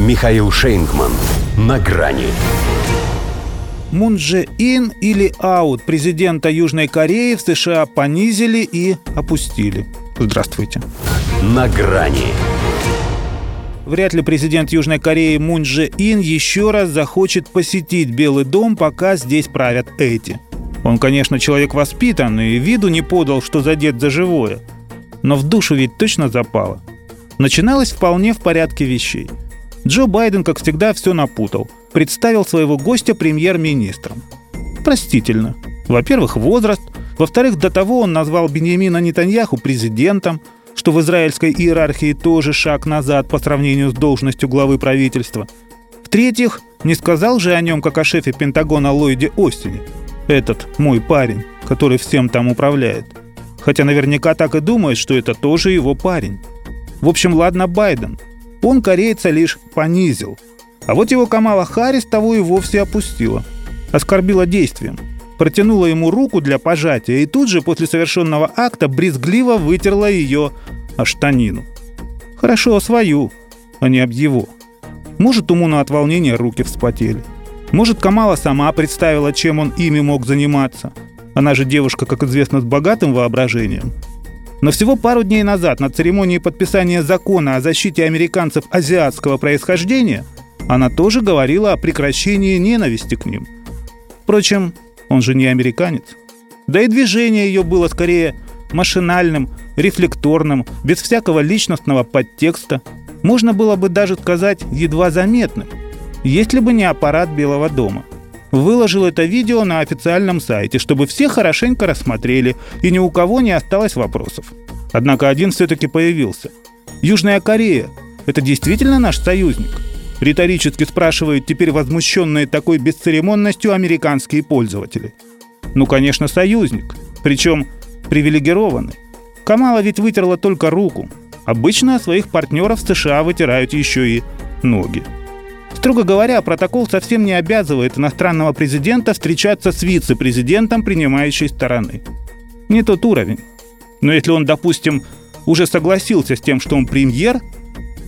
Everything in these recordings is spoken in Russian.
Михаил Шейнгман. На грани. Мун Дже Ин или аут президента Южной Кореи в США понизили и опустили. Здравствуйте. На грани. Вряд ли президент Южной Кореи Мун Дже Ин еще раз захочет посетить Белый дом, пока здесь правят эти. Он, конечно, человек воспитанный и виду не подал, что задет за живое. Но в душу ведь точно запало. Начиналось вполне в порядке вещей – Джо Байден, как всегда, все напутал. Представил своего гостя премьер-министром. Простительно. Во-первых, возраст. Во-вторых, до того он назвал Беньямина Нетаньяху президентом, что в израильской иерархии тоже шаг назад по сравнению с должностью главы правительства. В-третьих, не сказал же о нем, как о шефе Пентагона Ллойде Остине. Этот мой парень, который всем там управляет. Хотя наверняка так и думает, что это тоже его парень. В общем, ладно Байден – он корейца лишь понизил. А вот его Камала Харрис того и вовсе опустила. Оскорбила действием. Протянула ему руку для пожатия и тут же после совершенного акта брезгливо вытерла ее о штанину. Хорошо, свою, а не об его. Может, уму на от волнения руки вспотели. Может, Камала сама представила, чем он ими мог заниматься. Она же девушка, как известно, с богатым воображением – но всего пару дней назад на церемонии подписания закона о защите американцев азиатского происхождения она тоже говорила о прекращении ненависти к ним. Впрочем, он же не американец. Да и движение ее было скорее машинальным, рефлекторным, без всякого личностного подтекста. Можно было бы даже сказать едва заметным, если бы не аппарат Белого дома выложил это видео на официальном сайте, чтобы все хорошенько рассмотрели и ни у кого не осталось вопросов. Однако один все-таки появился. Южная Корея – это действительно наш союзник? Риторически спрашивают теперь возмущенные такой бесцеремонностью американские пользователи. Ну, конечно, союзник. Причем привилегированный. Камала ведь вытерла только руку. Обычно своих партнеров США вытирают еще и ноги. Строго говоря, протокол совсем не обязывает иностранного президента встречаться с вице-президентом принимающей стороны. Не тот уровень. Но если он, допустим, уже согласился с тем, что он премьер,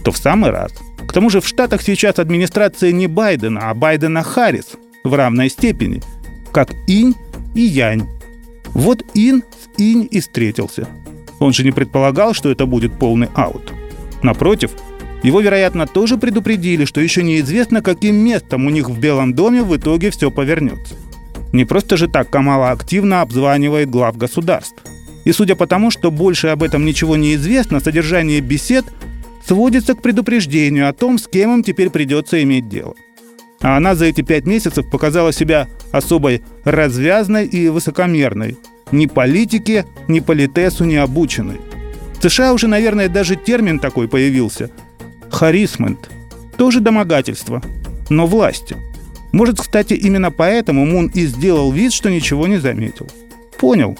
то в самый раз. К тому же в Штатах сейчас администрация не Байдена, а Байдена Харрис в равной степени, как инь и янь. Вот ин с инь и встретился. Он же не предполагал, что это будет полный аут. Напротив, его, вероятно, тоже предупредили, что еще неизвестно, каким местом у них в Белом доме в итоге все повернется. Не просто же так Камала активно обзванивает глав государств. И судя по тому, что больше об этом ничего не известно, содержание бесед сводится к предупреждению о том, с кем им теперь придется иметь дело. А она за эти пять месяцев показала себя особой развязной и высокомерной. Ни политике, ни политесу не обученной. В США уже, наверное, даже термин такой появился – Харисмент. Тоже домогательство, но власти. Может, кстати, именно поэтому Мун и сделал вид, что ничего не заметил. Понял,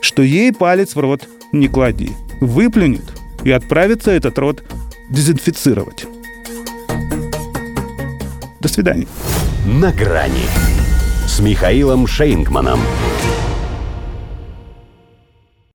что ей палец в рот не клади. Выплюнет и отправится этот рот дезинфицировать. До свидания. На грани с Михаилом Шейнгманом.